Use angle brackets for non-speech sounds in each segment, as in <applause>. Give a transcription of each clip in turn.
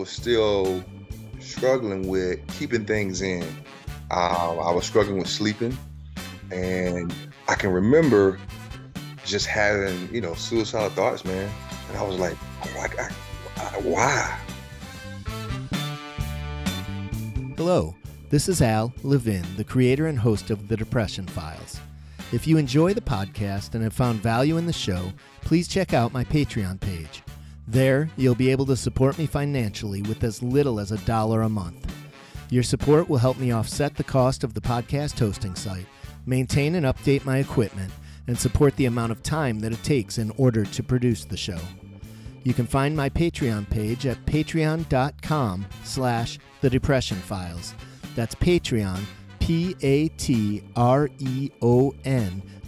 was still struggling with keeping things in. Um, I was struggling with sleeping, and I can remember just having, you know, suicidal thoughts, man. And I was like, oh, I, I, why? Hello, this is Al Levin, the creator and host of The Depression Files. If you enjoy the podcast and have found value in the show, please check out my Patreon page. There, you'll be able to support me financially with as little as a dollar a month. Your support will help me offset the cost of the podcast hosting site, maintain and update my equipment, and support the amount of time that it takes in order to produce the show. You can find my Patreon page at patreon.com slash the depression files. That's Patreon, P-A-T-R-E-O-N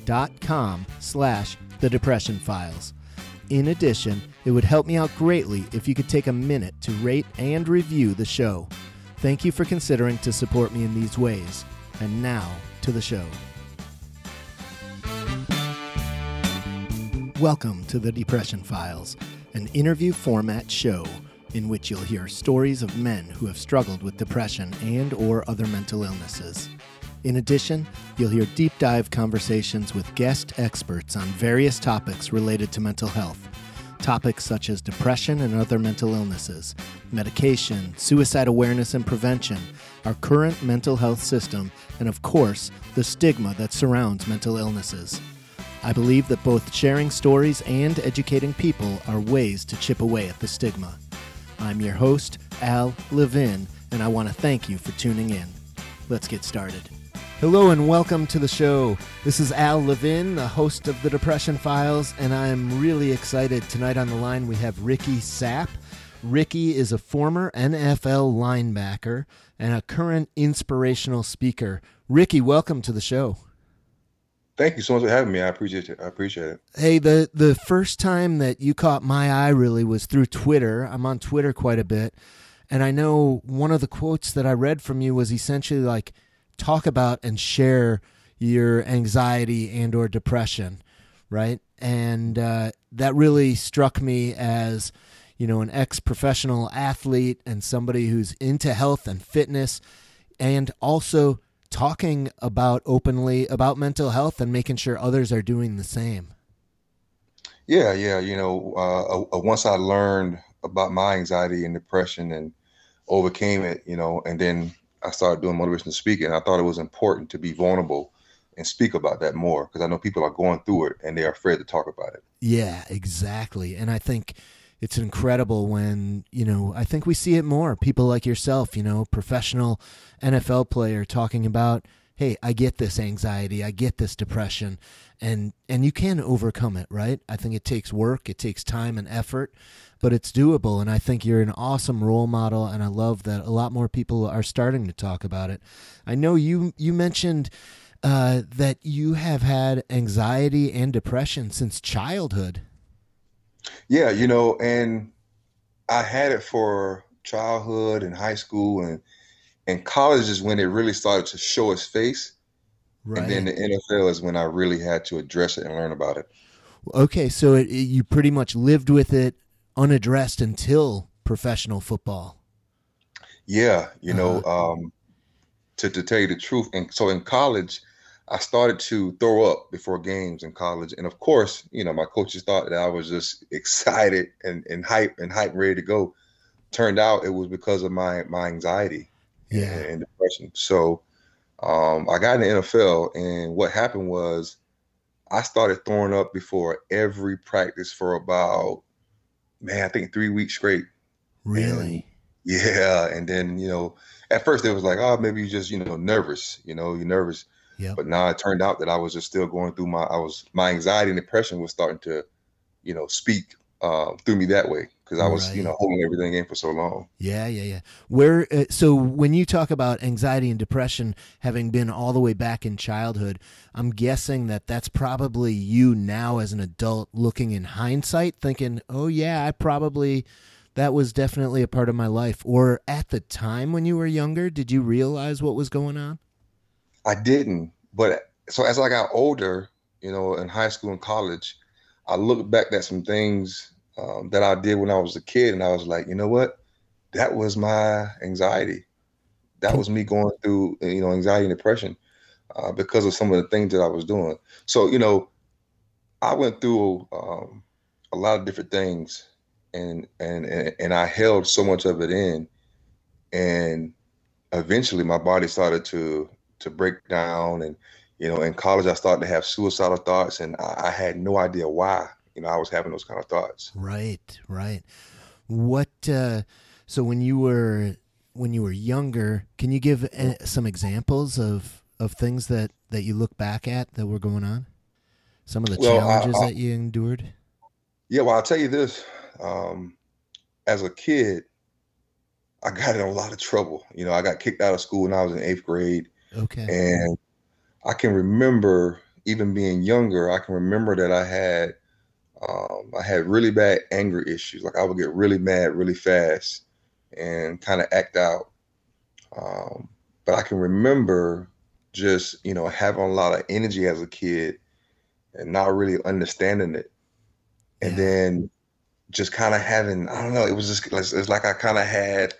dot com slash the depression files. In addition, it would help me out greatly if you could take a minute to rate and review the show. Thank you for considering to support me in these ways. And now to the show. Welcome to the Depression Files, an interview format show in which you'll hear stories of men who have struggled with depression and or other mental illnesses. In addition, you'll hear deep dive conversations with guest experts on various topics related to mental health. Topics such as depression and other mental illnesses, medication, suicide awareness and prevention, our current mental health system, and of course, the stigma that surrounds mental illnesses. I believe that both sharing stories and educating people are ways to chip away at the stigma. I'm your host, Al Levin, and I want to thank you for tuning in. Let's get started. Hello and welcome to the show. This is Al Levin, the host of the Depression Files, and I'm really excited. Tonight on the line we have Ricky Sapp. Ricky is a former NFL linebacker and a current inspirational speaker. Ricky, welcome to the show. Thank you so much for having me. I appreciate it. I appreciate it. Hey, the the first time that you caught my eye really was through Twitter. I'm on Twitter quite a bit, and I know one of the quotes that I read from you was essentially like talk about and share your anxiety and or depression right? And uh, that really struck me as you know an ex-professional athlete and somebody who's into health and fitness and also talking about openly about mental health and making sure others are doing the same. Yeah yeah you know uh, uh, once i learned about my anxiety and depression and overcame it you know and then I started doing motivational speaking. I thought it was important to be vulnerable and speak about that more because I know people are going through it and they're afraid to talk about it. Yeah, exactly. And I think it's incredible when, you know, I think we see it more. People like yourself, you know, professional NFL player talking about, hey, I get this anxiety, I get this depression, and and you can overcome it, right? I think it takes work, it takes time and effort but it's doable. And I think you're an awesome role model. And I love that a lot more people are starting to talk about it. I know you, you mentioned uh, that you have had anxiety and depression since childhood. Yeah, you know, and I had it for childhood and high school and and college is when it really started to show its face. Right. And then the NFL is when I really had to address it and learn about it. Okay, so it, it, you pretty much lived with it unaddressed until professional football. Yeah, you know, uh-huh. um, to to tell you the truth, and so in college, I started to throw up before games in college, and of course, you know, my coaches thought that I was just <laughs> excited and and hype and hype ready to go. Turned out it was because of my my anxiety yeah. and, and depression. So um, I got in the NFL, and what happened was I started throwing up before every practice for about man, I think three weeks straight. Really? And, yeah. And then, you know, at first it was like, oh, maybe you're just, you know, nervous, you know, you're nervous. Yeah. But now it turned out that I was just still going through my, I was, my anxiety and depression was starting to, you know, speak uh, through me that way because I was, right. you know, holding everything in for so long. Yeah, yeah, yeah. Where uh, so when you talk about anxiety and depression having been all the way back in childhood, I'm guessing that that's probably you now as an adult looking in hindsight, thinking, "Oh yeah, I probably." That was definitely a part of my life. Or at the time when you were younger, did you realize what was going on? I didn't. But so as I got older, you know, in high school and college, I looked back at some things um, that I did when I was a kid, and I was like, you know what? that was my anxiety. That was me going through, you know, anxiety and depression uh, because of some of the things that I was doing. So, you know, I went through um, a lot of different things, and and and I held so much of it in, and eventually my body started to to break down, and you know, in college I started to have suicidal thoughts, and I, I had no idea why. You know, I was having those kind of thoughts. Right, right. What? Uh, so when you were when you were younger, can you give uh, some examples of of things that that you look back at that were going on? Some of the well, challenges I, I, that you endured? Yeah, well, I'll tell you this. Um, as a kid, I got in a lot of trouble. You know, I got kicked out of school when I was in eighth grade. Okay. And I can remember even being younger, I can remember that I had um, I had really bad anger issues. Like I would get really mad really fast and kind of act out. Um, but I can remember just, you know, having a lot of energy as a kid and not really understanding it. And yeah. then just kind of having, I don't know, it was just, it's like I kind of had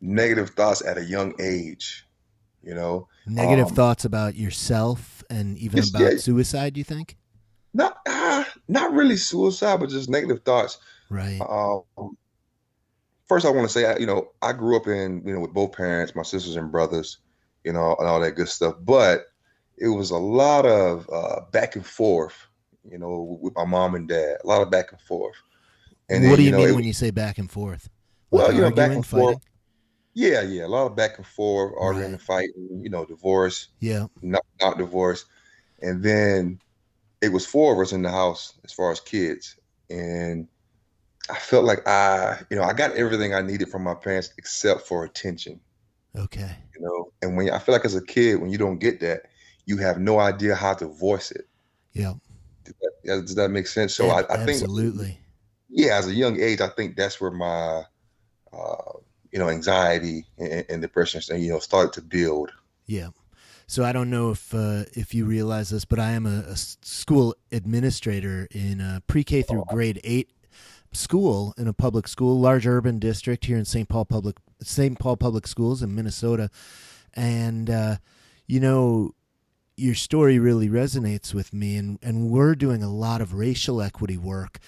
negative thoughts at a young age, you know? Negative um, thoughts about yourself and even about yeah, suicide, you think? Not, uh, not really suicide, but just negative thoughts. Right. Um, first, I want to say, you know, I grew up in, you know, with both parents, my sisters and brothers, you know, and all that good stuff. But it was a lot of uh, back and forth, you know, with my mom and dad. A lot of back and forth. And what then, do you, you know, mean it, when you say back and forth? Well, like you know, back and fighting? forth. Yeah, yeah, a lot of back and forth, arguing right. and fighting. You know, divorce. Yeah, not not divorce. And then it was four of us in the house as far as kids, and I felt like I, you know, I got everything I needed from my parents except for attention. Okay. You know, and when I feel like as a kid, when you don't get that, you have no idea how to voice it. Yeah. Does that, does that make sense? So yeah, I, I, think absolutely. Yeah, as a young age, I think that's where my, uh, you know, anxiety and, and depression, you know, started to build. Yeah. So I don't know if uh, if you realize this, but I am a, a school administrator in a pre-K through grade eight school in a public school, large urban district here in St. Paul Public St. Paul Public Schools in Minnesota, and uh, you know your story really resonates with me and, and we're doing a lot of racial equity work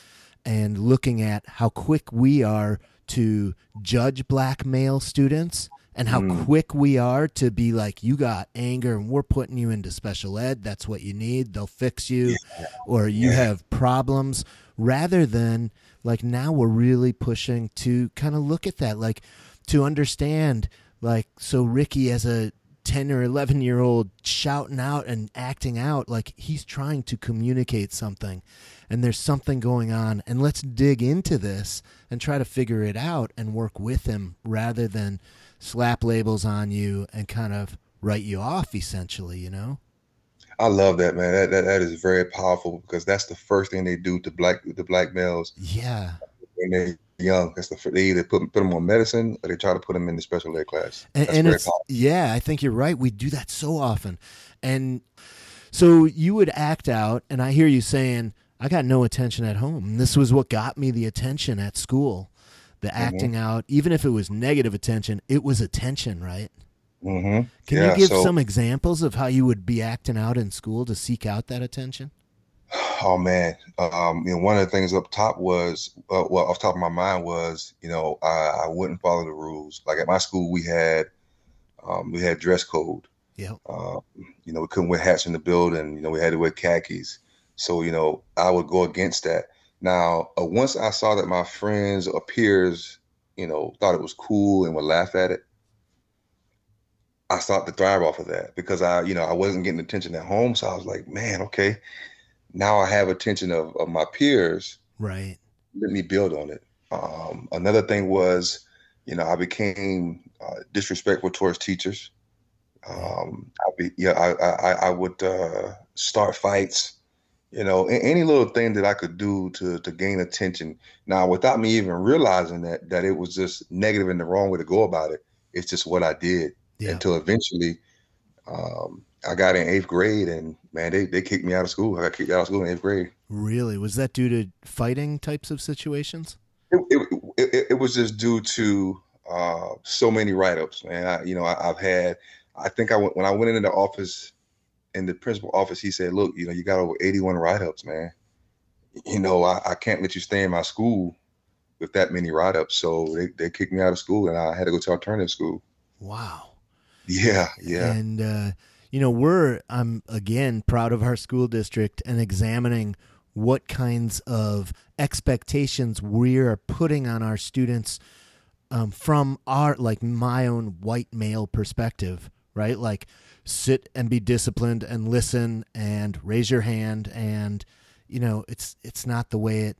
and looking at how quick we are to judge black male students and how mm. quick we are to be like you got anger and we're putting you into special ed that's what you need they'll fix you yeah. or you yeah. have problems rather than like now we're really pushing to kind of look at that like to understand like so ricky as a 10 or 11 year old shouting out and acting out like he's trying to communicate something and there's something going on and let's dig into this and try to figure it out and work with him rather than slap labels on you and kind of write you off essentially you know I love that man. That, that that is very powerful because that's the first thing they do to black the black males. Yeah. When they young. That's the they either put put them on medicine or they try to put them in the special ed class. And, and it's powerful. yeah, I think you're right. We do that so often, and so you would act out, and I hear you saying, "I got no attention at home." This was what got me the attention at school. The mm-hmm. acting out, even if it was negative attention, it was attention, right? Mm-hmm. Can yeah, you give so, some examples of how you would be acting out in school to seek out that attention? Oh man, um, you know, one of the things up top was, uh, well, off top of my mind was, you know, I, I, wouldn't follow the rules. Like at my school, we had, um, we had dress code. Yeah. Um, you know, we couldn't wear hats in the building. You know, we had to wear khakis. So, you know, I would go against that. Now, uh, once I saw that my friends or peers, you know, thought it was cool and would laugh at it, I started to thrive off of that because I, you know, I wasn't getting attention at home. So I was like, man, okay, now I have attention of, of my peers. Right. Let me build on it. Um, another thing was, you know, I became uh, disrespectful towards teachers. Um, I be, yeah, I, I, I would uh, start fights. You know, any little thing that I could do to to gain attention. Now, without me even realizing that that it was just negative and the wrong way to go about it. It's just what I did yeah. until eventually um, I got in eighth grade, and man, they, they kicked me out of school. I got kicked out of school in eighth grade. Really? Was that due to fighting types of situations? It, it, it, it was just due to uh, so many write-ups, man. I, you know, I, have had. I think I went when I went into the office, in the principal office, he said, "Look, you know, you got over 81 write-ups, man. You know, I, I can't let you stay in my school with that many write-ups." So they they kicked me out of school, and I had to go to alternative school. Wow. Yeah, yeah. And uh, you know, we're I'm again proud of our school district and examining what kinds of expectations we are putting on our students um, from our like my own white male perspective, right? Like sit and be disciplined and listen and raise your hand and you know it's it's not the way it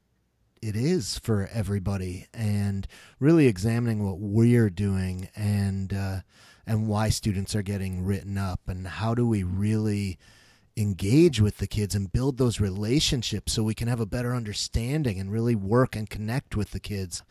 it is for everybody and really examining what we're doing and uh, and why students are getting written up and how do we really engage with the kids and build those relationships so we can have a better understanding and really work and connect with the kids.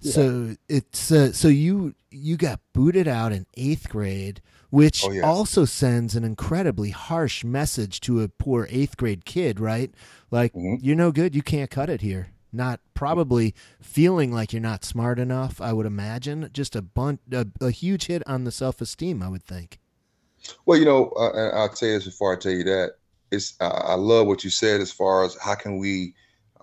Yeah. So it's uh, so you you got booted out in 8th grade which oh, also sends an incredibly harsh message to a poor 8th grade kid, right? Like mm-hmm. you're no good, you can't cut it here not probably feeling like you're not smart enough. I would imagine just a bunch, a, a huge hit on the self esteem. I would think. Well, you know, uh, I'll tell you this before I tell you that. It's uh, I love what you said as far as how can we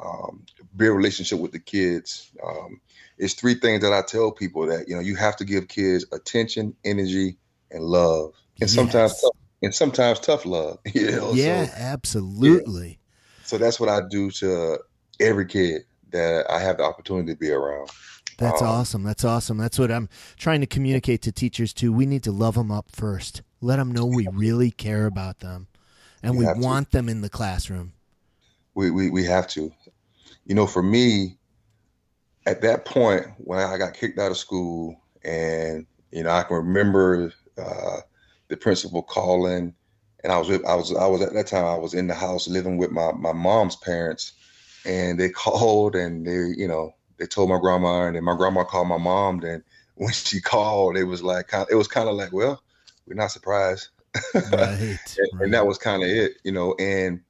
um, build relationship with the kids. Um, it's three things that I tell people that you know you have to give kids attention, energy, and love, and yes. sometimes tough, and sometimes tough love. <laughs> You know? Yeah, so, absolutely. Yeah. So that's what I do to every kid that I have the opportunity to be around. That's um, awesome. That's awesome. That's what I'm trying to communicate to teachers too. We need to love them up first. Let them know we really care about them, and we, we want to. them in the classroom. We, we we have to. You know, for me, at that point when I got kicked out of school, and you know, I can remember uh, the principal calling, and I was with, I was I was at that time I was in the house living with my my mom's parents and they <laughs> called and they, you know, they told my grandma, and then my grandma called my mom. Then when she called, it was like it was kind of like, well, we're not surprised, <laughs> right, and, right. and that was kind of it, you know. And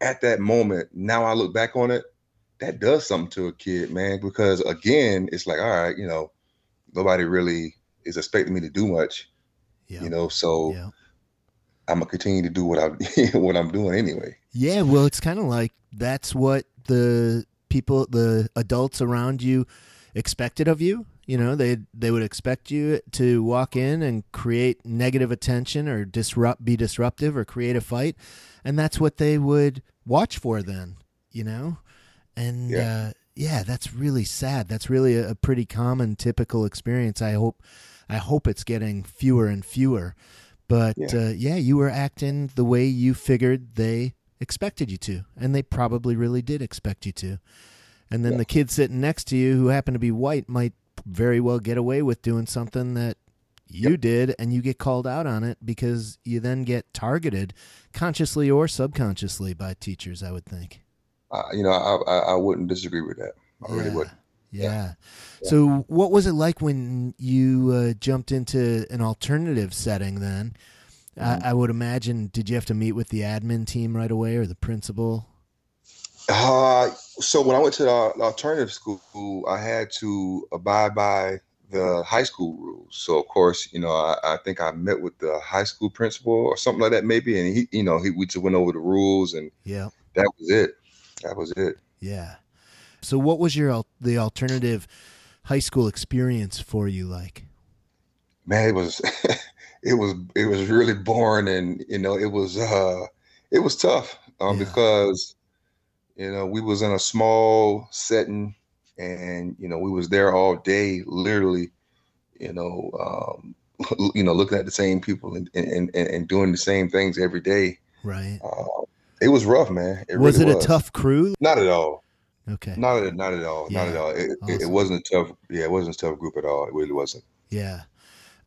at that moment, now I look back on it, that does something to a kid, man, because again, it's like, all right, you know, nobody really is expecting me to do much, you know, so. I'm gonna continue to do what I'm <laughs> what I'm doing anyway. Yeah, well, it's kind of like that's what the people, the adults around you expected of you. You know, they they would expect you to walk in and create negative attention or disrupt, be disruptive or create a fight, and that's what they would watch for. Then, you know, and yeah, uh, yeah that's really sad. That's really a, a pretty common, typical experience. I hope, I hope it's getting fewer and fewer. But yeah. Uh, yeah, you were acting the way you figured they expected you to, and they probably really did expect you to. And then yeah. the kid sitting next to you, who happened to be white, might very well get away with doing something that you yep. did, and you get called out on it because you then get targeted, consciously or subconsciously, by teachers. I would think. Uh, you know, I, I, I wouldn't disagree with that. I yeah. really would. Yeah. yeah. So, what was it like when you uh, jumped into an alternative setting then? Mm-hmm. I, I, would imagine. Did you have to meet with the admin team right away or the principal? Uh, so when I went to the alternative school, I had to abide by the high school rules. So of course, you know, I, I, think I met with the high school principal or something like that, maybe, and he, you know, he we just went over the rules, and yeah, that was it. That was it. Yeah. So what was your the alternative high school experience for you like? Man, it was <laughs> it was it was really boring and you know it was uh it was tough um, yeah. because you know we was in a small setting and you know we was there all day literally you know um <laughs> you know looking at the same people and and, and doing the same things every day right uh, it was rough man it was really it was. a tough crew not at all okay not at, not at all yeah. not at all it, awesome. it, wasn't a tough yeah it wasn't a tough group at all it really wasn't yeah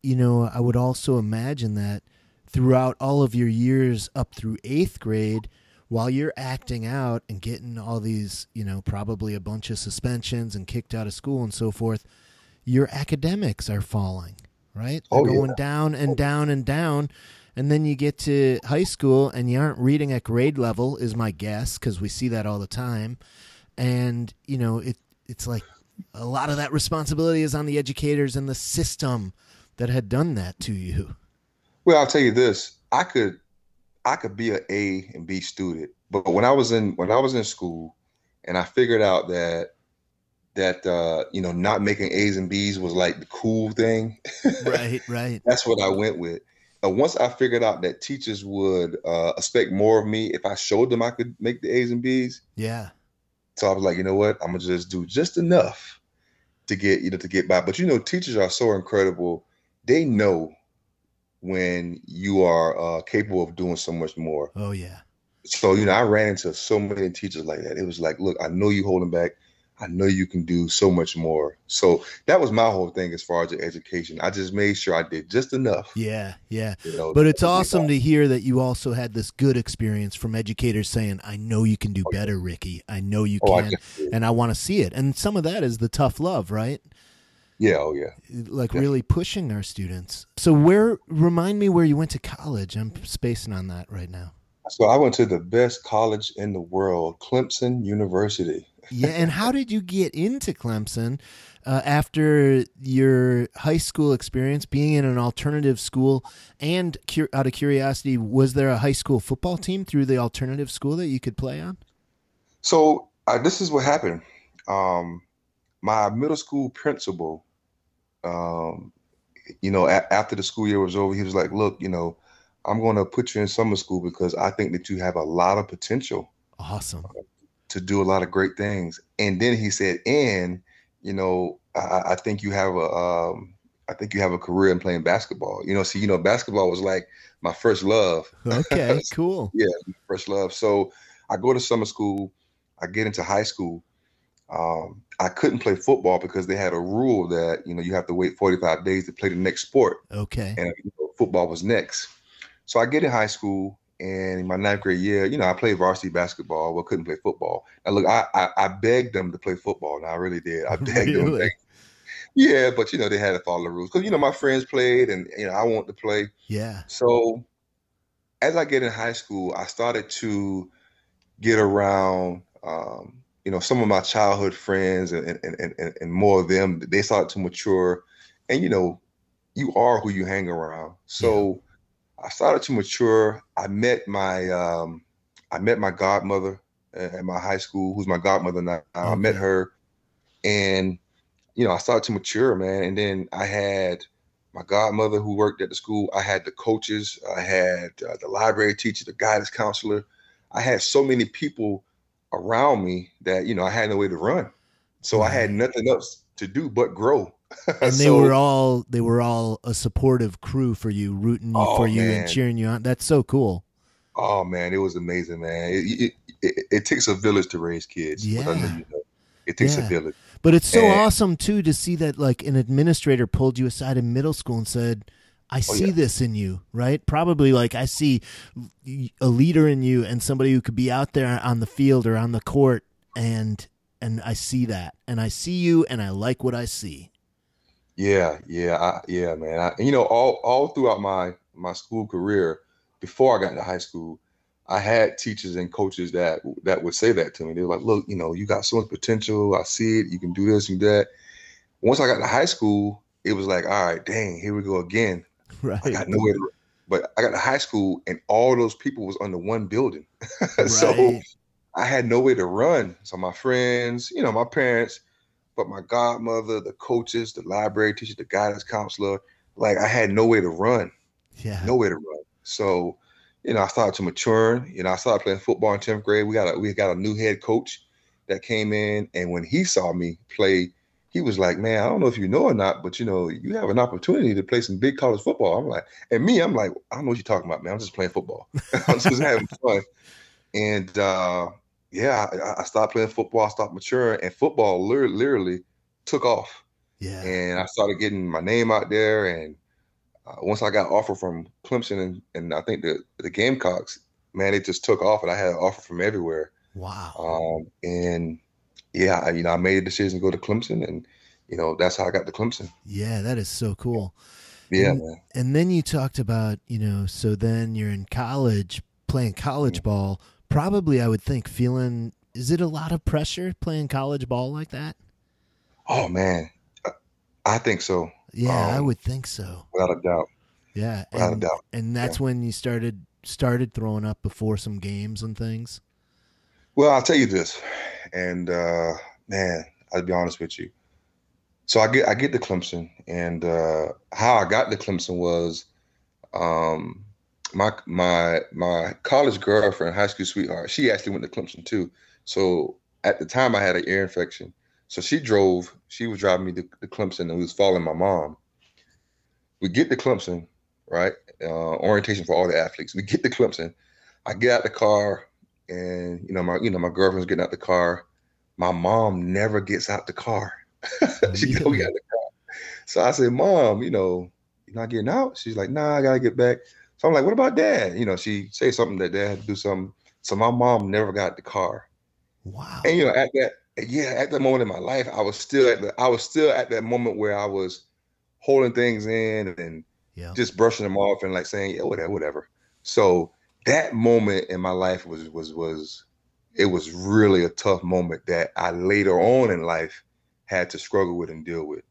you know, I would also imagine that throughout all of your years up through eighth grade, while you're acting out and getting all these, you know, probably a bunch of suspensions and kicked out of school and so forth, your academics are falling, right? They're oh, going yeah. down and down and down. And then you get to high school and you aren't reading at grade level, is my guess, because we see that all the time. And, you know, it it's like a lot of that responsibility is on the educators and the system that had done that to you. Well, I'll tell you this: I could, I could be an A and B student, but when I was in when I was in school, and I figured out that that uh, you know not making A's and B's was like the cool thing. <laughs> right, right. That's what I went with. Uh, once I figured out that teachers would uh, expect more of me if I showed them I could make the A's and B's. Yeah. So I was like, you know what? I'm gonna just do just enough to get you know to get by. But you know, teachers are so incredible. They know when you are uh, capable of doing so much more. Oh yeah. So you know, I ran into so many teachers like that. It was like, look, I know you holding back. I know you can do so much more. So that was my whole thing as far as the education. I just made sure I did just enough. Yeah, yeah. You know, but it's awesome to hear that you also had this good experience from educators saying, "I know you can do oh, better, Ricky. I know you oh, can, I and I want to see it." And some of that is the tough love, right? Yeah, oh yeah. Like yeah. really pushing our students. So where remind me where you went to college? I'm spacing on that right now. So I went to the best college in the world, Clemson University yeah, and how did you get into Clemson uh, after your high school experience, being in an alternative school? And cu- out of curiosity, was there a high school football team through the alternative school that you could play on? So uh, this is what happened. Um, my middle school principal, um, you know, a- after the school year was over, he was like, "Look, you know." I'm going to put you in summer school because I think that you have a lot of potential. Awesome to do a lot of great things. And then he said, and you know, I, I think you have a, um, I think you have a career in playing basketball. You know, see, you know, basketball was like my first love. Okay, <laughs> cool. yeah, first love. So I go to summer school. I get into high school. Um, I couldn't play football because they had a rule that you know you have to wait 45 days to play the next sport. Okay. And you know, football was next. So I get in high school and in my ninth grade year, you know, I played varsity basketball, but couldn't play football. Now, look, I, I, I begged them to play football. and I really did. I <laughs> begged really? them. Yeah, but you know, they had to follow the rules because you know my friends played, and you know I want to play. Yeah. So, as I get in high school, I started to get around, um, you know, some of my childhood friends, and and, and and more of them. They started to mature, and you know, you are who you hang around. So. Yeah I started to mature. I met my um, I met my godmother at my high school, who's my godmother now. Okay. I met her, and you know, I started to mature, man. And then I had my godmother who worked at the school. I had the coaches. I had uh, the library teacher, the guidance counselor. I had so many people around me that you know I had no way to run. So I had nothing else to do but grow. <laughs> and they so, were all they were all a supportive crew for you, rooting oh, for you man. and cheering you on. That's so cool. Oh man, it was amazing, man. It, it, it, it takes a village to raise kids. Yeah. You know, it takes yeah. a village. But it's so and, awesome too to see that like an administrator pulled you aside in middle school and said, I oh, see oh, yeah. this in you, right? Probably like I see a leader in you and somebody who could be out there on the field or on the court and and I see that and I see you and I like what I see. Yeah, yeah, I, yeah, man. I, you know, all all throughout my my school career, before I got into high school, I had teachers and coaches that that would say that to me. They were like, "Look, you know, you got so much potential. I see it. You can do this and that." Once I got to high school, it was like, "All right, dang, here we go again." <laughs> Right. I got nowhere. To, but I got to high school, and all those people was under one building, <laughs> right. so I had nowhere to run. So my friends, you know, my parents but my godmother, the coaches, the library teacher, the guidance counselor, like I had nowhere to run. Yeah. Nowhere to run. So, you know, I started to mature. You know, I started playing football in 10th grade. We got a we got a new head coach that came in. And when he saw me play, he was like, Man, I don't know if you know or not, but you know, you have an opportunity to play some big college football. I'm like, and me, I'm like, I don't know what you're talking about, man. I'm just playing football. <laughs> I'm just having fun. And uh, yeah, I, I, stopped playing football. I stopped maturing, and football literally, literally took off. Yeah, and I started getting my name out there. And uh, once I got offer from Clemson and, and I think the the Gamecocks, man, it just took off, and I had an offer from everywhere. Wow. Um, and yeah, I, you know, I made a decision to go to Clemson, and you know, that's how I got to Clemson. Yeah, that is so cool. Yeah, and, and then you talked about, you know, so then you're in college playing college mm-hmm. ball probably I would think feeling is it a lot of pressure playing college ball like that? Oh man, I think so. Yeah, um, I would think so. Without a doubt. Yeah, without and, a doubt. And that's yeah. when you started started throwing up before some games and things. Well, I'll tell you this, and uh, man, I'll be honest with you. So I get I get to Clemson, and uh, how I got to Clemson was um, my my my college girlfriend, high school sweetheart. She actually went to Clemson too. So at the time, I had an ear infection. So she drove. She was driving me to, to Clemson, and was following my mom. We get to Clemson, right? Uh, orientation for all the athletes. We get to Clemson. I get out the car, and you know my you know my girlfriend's getting out the car. My mom never gets out the car. <laughs> she get out the car. So I said, Mom, you know, you're not getting out. She's like, Nah, I gotta get back. So I'm like, What about Dad? You know, she say something that Dad had to do something. So my mom never got the car. Wow. And you know, at that yeah, at that moment in my life, I was still at the I was still at that moment where I was holding things in and yeah. just brushing them off and like saying, yeah, whatever, whatever. So that moment in my life was was was it was really a tough moment that I later on in life had to struggle with and deal with.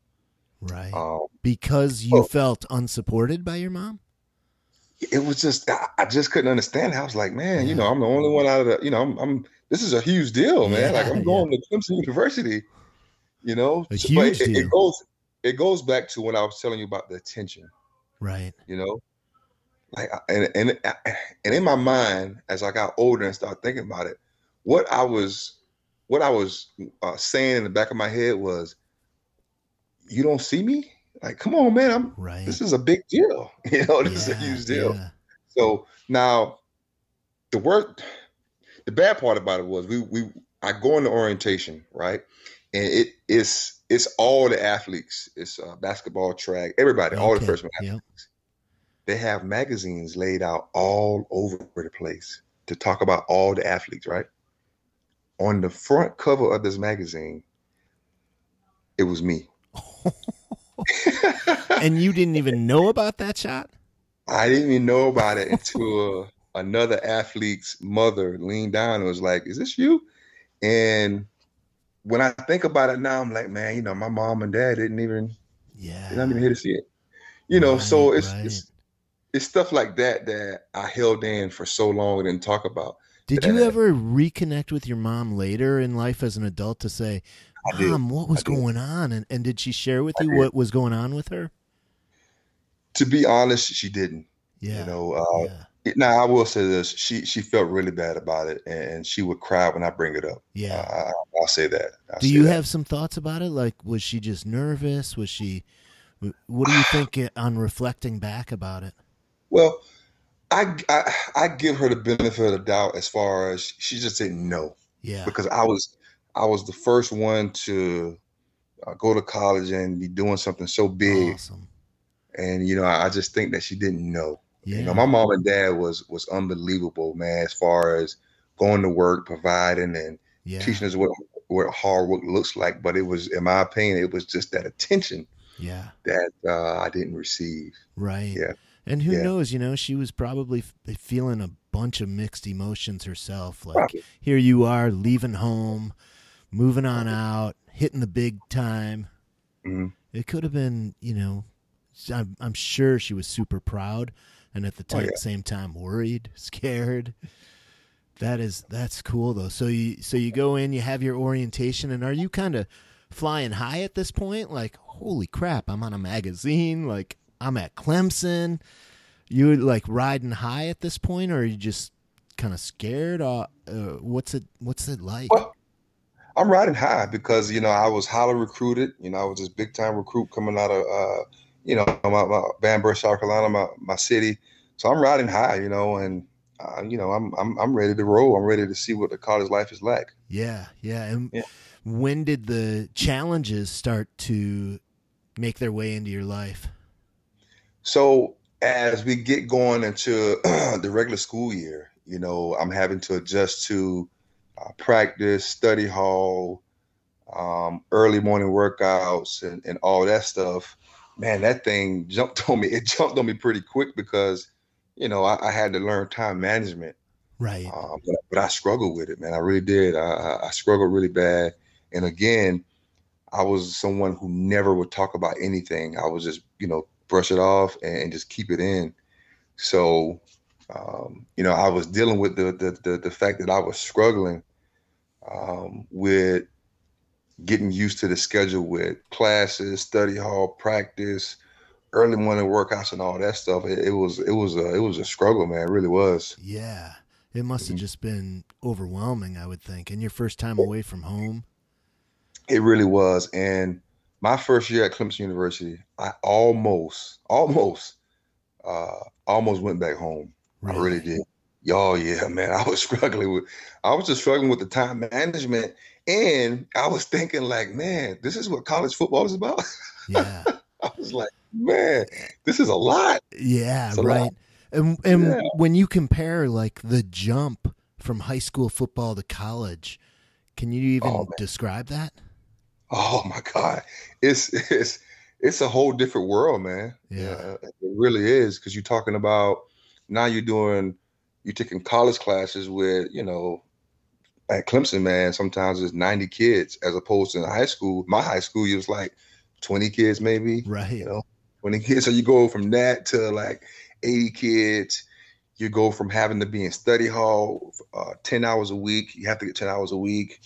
Right. Um, because you felt unsupported by your mom? It was just I just couldn't understand. I was like, man, yeah. you know, I'm the only one out of the, you know, I'm, I'm this is a huge deal, man. Yeah, like I'm going yeah. to Clemson University, you know. A huge it, deal. It goes it goes back to when I was telling you about the attention. Right. You know, like and and and in my mind as I got older and started thinking about it, what I was what I was uh, saying in the back of my head was, "You don't see me? Like, come on, man! I'm right. This is a big deal. <laughs> You know, this yeah, is a huge deal." Yeah. So now, the work, the bad part about it was we we I go into orientation right, and it is it's all the athletes. It's uh, basketball, track, everybody, okay. all the freshman athletes. They have magazines laid out all over the place to talk about all the athletes, right? on the front cover of this magazine, it was me. <laughs> <laughs> and you didn't even know about that shot? I didn't even know about it until uh, another athlete's mother leaned down and was like, Is this you? And when I think about it now, I'm like, man, you know, my mom and dad didn't even, yeah, they're not even here to see it. You know, right, so it's, right. it's it's stuff like that that I held in for so long and didn't talk about. Did you ever reconnect with your mom later in life as an adult to say, Mom, what was going on? And, and did she share with you what was going on with her? To be honest, she didn't. Yeah. You know, uh, yeah. now I will say this: she she felt really bad about it, and she would cry when I bring it up. Yeah, uh, I'll say that. I'll do you that. have some thoughts about it? Like, was she just nervous? Was she? What do you <sighs> think on reflecting back about it? Well, I, I, I give her the benefit of the doubt as far as she just didn't know. Yeah. Because I was I was the first one to uh, go to college and be doing something so big. Awesome. And you know, I, I just think that she didn't know. Yeah. You know, my mom and dad was was unbelievable, man, as far as going to work, providing and yeah. teaching us what what hard work looks like. But it was, in my opinion, it was just that attention. Yeah. That uh, I didn't receive. Right. Yeah. And who Yeah. knows, you know, she was probably f- feeling a bunch of mixed emotions herself. Like, Probably. here you are leaving home, moving on out, hitting the big time. Mhm. It could have been, you know, I'm, I'm sure she was super proud and at the Oh, yeah. same time worried, <laughs> scared. That is that's cool though. So you so you go in, you have your orientation, and are you kind of flying high at this point? Like, holy crap, I'm on a magazine. Like, I'm at Clemson. You like riding high at this point, or are you just kind of scared? Uh, uh, what's it What's it like? Well, I'm riding high because you know I was highly recruited. You know I was this big time recruit coming out of uh, you know my, my Bamberg, South Carolina, my, my city. So I'm riding high, you know, and uh, you know I'm I'm I'm ready to roll. I'm ready to see what the college life is like. Yeah, yeah. And Yeah. when did the challenges start to make their way into your life? So as we get going into <clears throat> the regular school year, you know, I'm having to adjust to uh, practice, study hall, um, early morning workouts, and, and all that stuff. Man, that thing <laughs> jumped on me. It jumped on me pretty quick because, you know, I, I had to learn time management. Right. Um, but, but I struggled with it, man. I really did. I, I, struggled really bad. And again, I was someone who never would talk about anything. I was just, you know, brush it off and, and just keep it in. So, um, you know, I was dealing with the the the, the fact that I was struggling um, with getting used to the schedule with classes, study hall, practice, early morning workouts, and all that stuff. It, it was it was a it was a struggle, man. It really was. Yeah, it must have mm-hmm. just been overwhelming. I would think, and your first time away from home. It really was, and my first year at Clemson University, I almost, almost, uh, almost went back home. Really? I really did. Oh yeah, man. I was <laughs> struggling with I was just struggling with the time management. And I was thinking, like, man, this is what college football is about. Yeah. <laughs> I was like, man, this is a lot. Yeah, right. Lot. And and yeah. when you compare like the jump from high school football to college, can you even oh, describe that? Oh my God. It's it's it's a whole different world, man. Yeah. yeah it really is. Cause you're talking about now you're doing you're taking college classes with, you know, at Clemson, man, sometimes it's 90 kids as opposed to in high school. My high school, it was like 20 kids, maybe. Right. You know, 20 kids. So you go from that to like 80 kids. You go from having to be in study hall uh, 10 hours a week. You have to get 10 hours a week.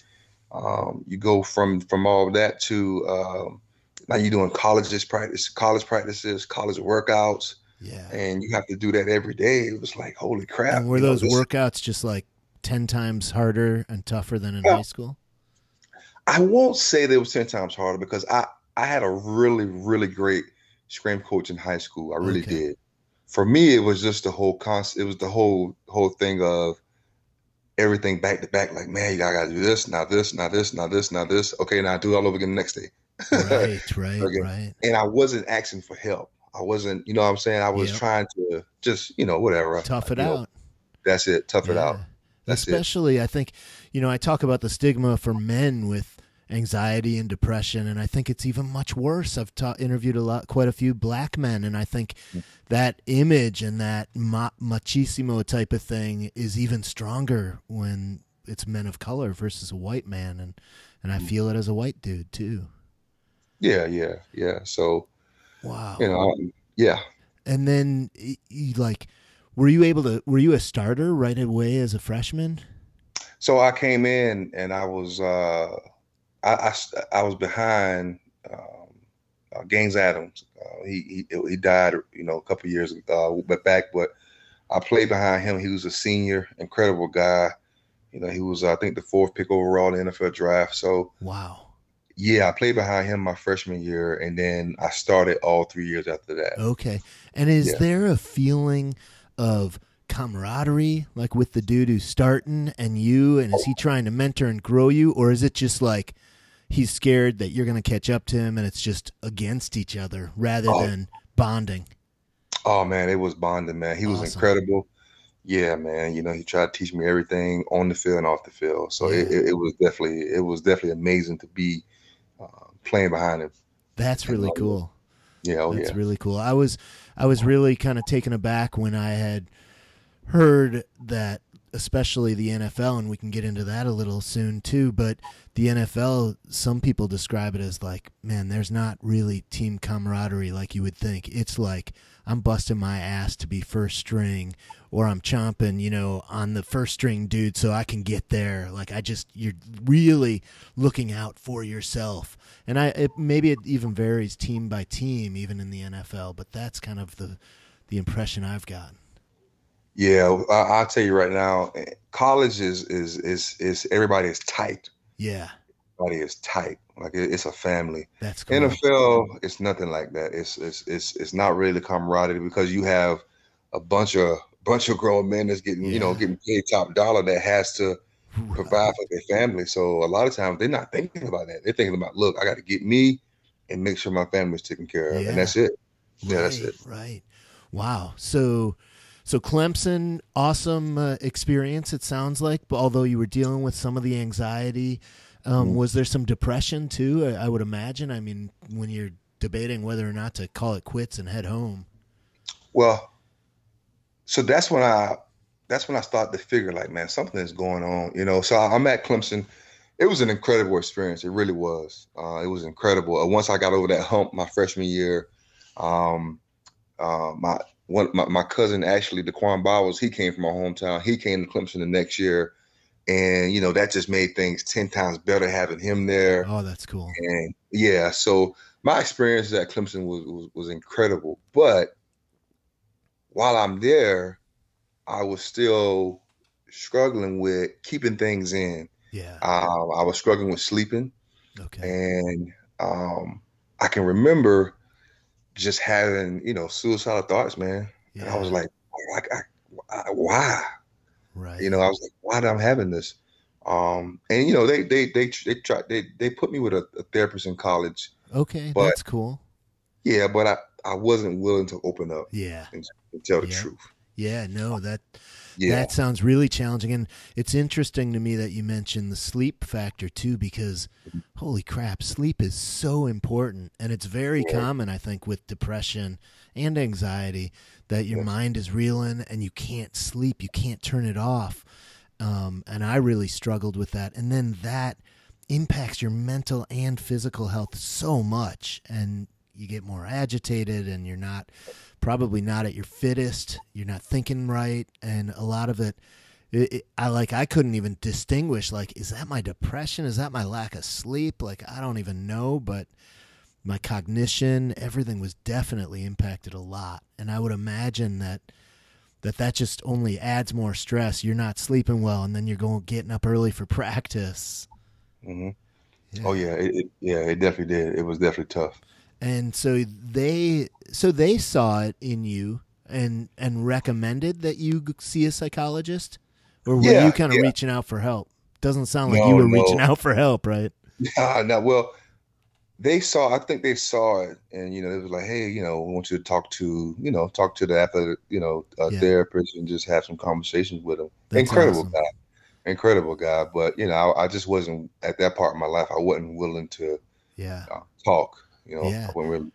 Um, you go from from all of that to um, now you're doing colleges practice, college practices, college workouts. Yeah. And you have to do that every day. It was like, holy crap. And were you those know, workouts just like 10 times harder and tougher than in high school? I won't say they were 10 times harder because I, I had a really, really great scrim coach in high school. I really okay. did. For me, it was just the whole concept. It was the whole whole thing of everything back to back. Like, man, you gotta do this, now this, now this, now this, now this. Okay, now do it all over again the next day. <laughs> Right, right, right. And I wasn't asking for help. I wasn't, you know what I'm saying? I was yep. trying to just, you know, whatever. Tough it you out. Know, that's it. Tough yeah. it out. That's Especially, it. I think, you know, I talk about the stigma for men with anxiety and depression, and I think it's even much worse. I've ta- interviewed a lot, quite a few black men, and I think mm. that image and that ma- machismo type of thing is even stronger when it's men of color versus a white man, and and I mm. feel it as a white dude too. Yeah, yeah, yeah. So Wow. You know, yeah. And then, you, like, were you able to? Were you a starter right away as a freshman? So I came in and I was uh, I, I, I was behind um, uh, Gaines Adams. Uh, he, he he died, you know, a couple years uh, back, but I played behind him. He was a senior, incredible guy. You know, he was I think the fourth pick overall in the NFL draft. So wow, yeah, I played behind him my freshman year, and then I started all three years after that. Okay. And is yeah. there a feeling of camaraderie, like with the dude who's starting and you, and is he trying to mentor and grow you, or is it just like he's scared that you're going to catch up to him and it's just against each other rather oh. than bonding? Oh man, it was bonding, man. He was incredible. Yeah, man. You know, he tried to teach me everything on the field and off the field. So yeah. it, it was definitely it was definitely amazing to be uh, playing behind him. That's really cool. Yeah, oh, that's yeah. really cool. I was I was really kind of taken aback when I had heard that especially the NFL and we can get into that a little soon too, but the NFL some people describe it as like, man, there's not really team camaraderie like you would think. It's like I'm busting my ass to be first string or I'm chomping, you know, on the first string dude so I can get there. Like I just you're really looking out for yourself. And I it, maybe it even varies team by team even in the NFL, but that's kind of the the impression I've gotten. Yeah, I, will tell you right now, eh, college is is is is everybody is tight. Yeah, everybody is tight. Like it's a family. That's cool. NFL. It's nothing like that. It's it's it's it's not really camaraderie because you have a bunch of bunch of grown men that's getting yeah. you know getting paid top dollar that has to provide for their family. So a lot of times they're not thinking about that. They're thinking about, look, I got to get me and make sure my family's taken care of, yeah. and that's it. Yeah, right, that's it. Right. Wow. So. So Clemson, awesome uh, experience. It sounds like, but although you were dealing with some of the anxiety, um, mm-hmm. was there some depression too? I, I, would imagine. I mean, when you're debating whether or not to call it quits and head home. Well, so that's when I that's when I started to figure like, man, something is going on, you know. So I'm at Clemson. it was an incredible experience. It really was. Uh, it was incredible. Uh, once I got over that hump my freshman year, um, uh, my one my, my cousin actually, Da'Quan Bowers, he came from my hometown. He came to Clemson the next year, and you know that just made things ten times better having him there. Oh, that's cool. And yeah, so my experience at Clemson was, was was incredible. But while I'm there, I was still struggling with keeping things in. Yeah. Um, I was struggling with sleeping, Okay. and um, I can remember just having, you know, suicidal thoughts, man. And I was like, like, I, I, why? Right. You know, I was like, why am I having this? Um, and you know, they they they they tried they they put me with a, a therapist in college. Okay, but- that's cool. Yeah, but I I wasn't willing to open up Yeah. and tell the Yeah. truth. Yeah. No, that Yeah, That sounds really challenging. And it's interesting to me that you mentioned the sleep factor too, because holy crap, sleep is so important. And it's very Yeah. common, I think, with depression and anxiety that your mind is reeling and you can't sleep, you can't turn it off. Um, and I really struggled with that. And then that impacts your mental and physical health so much. And you get more agitated and you're not probably not at your fittest. You're not thinking right, and a lot of it, it, it- I like. I couldn't even distinguish. Like, is that my depression? Is that my lack of sleep? Like, I don't even know. But my cognition, everything was definitely impacted a lot, and I would imagine that that that just only adds more stress. You're not sleeping well, and then you're going getting up early for <laughs> practice. hmm Yeah. Oh yeah, it, it, yeah, it definitely did. It was definitely tough. And so they so they saw it in you and and recommended that you see a psychologist or were Yeah, you kind of yeah. reaching out for help doesn't sound like No, you were no. reaching out for help right Yeah, no, well, they saw. I think they saw it, and you know, it was like, hey, you know, we want you to talk to, you know, talk to the athletic, you know, uh, Yeah. therapist, and just have some conversations with him. That's incredible awesome. guy, incredible guy. But you know, I, I just wasn't at that part of my life. I wasn't willing to yeah uh, talk. You know, Yeah. Wasn't really.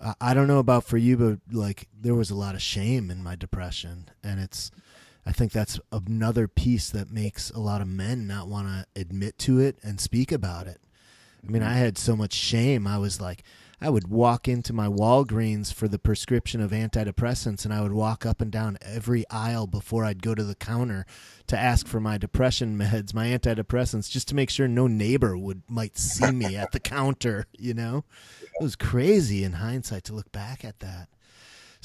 I, I don't know about for you but like there was a lot of shame in my depression and it's i think that's another piece that makes a lot of men not want to admit to it and speak about it I mean, mm-hmm. I had so much shame. I was like, I would walk into my Walgreens for the prescription of antidepressants, and I would walk up and down every aisle before I'd go to the counter to ask for my depression <laughs> meds, my antidepressants, just to make sure no neighbor would might see me at the counter. You know, it was crazy in hindsight to look back at that.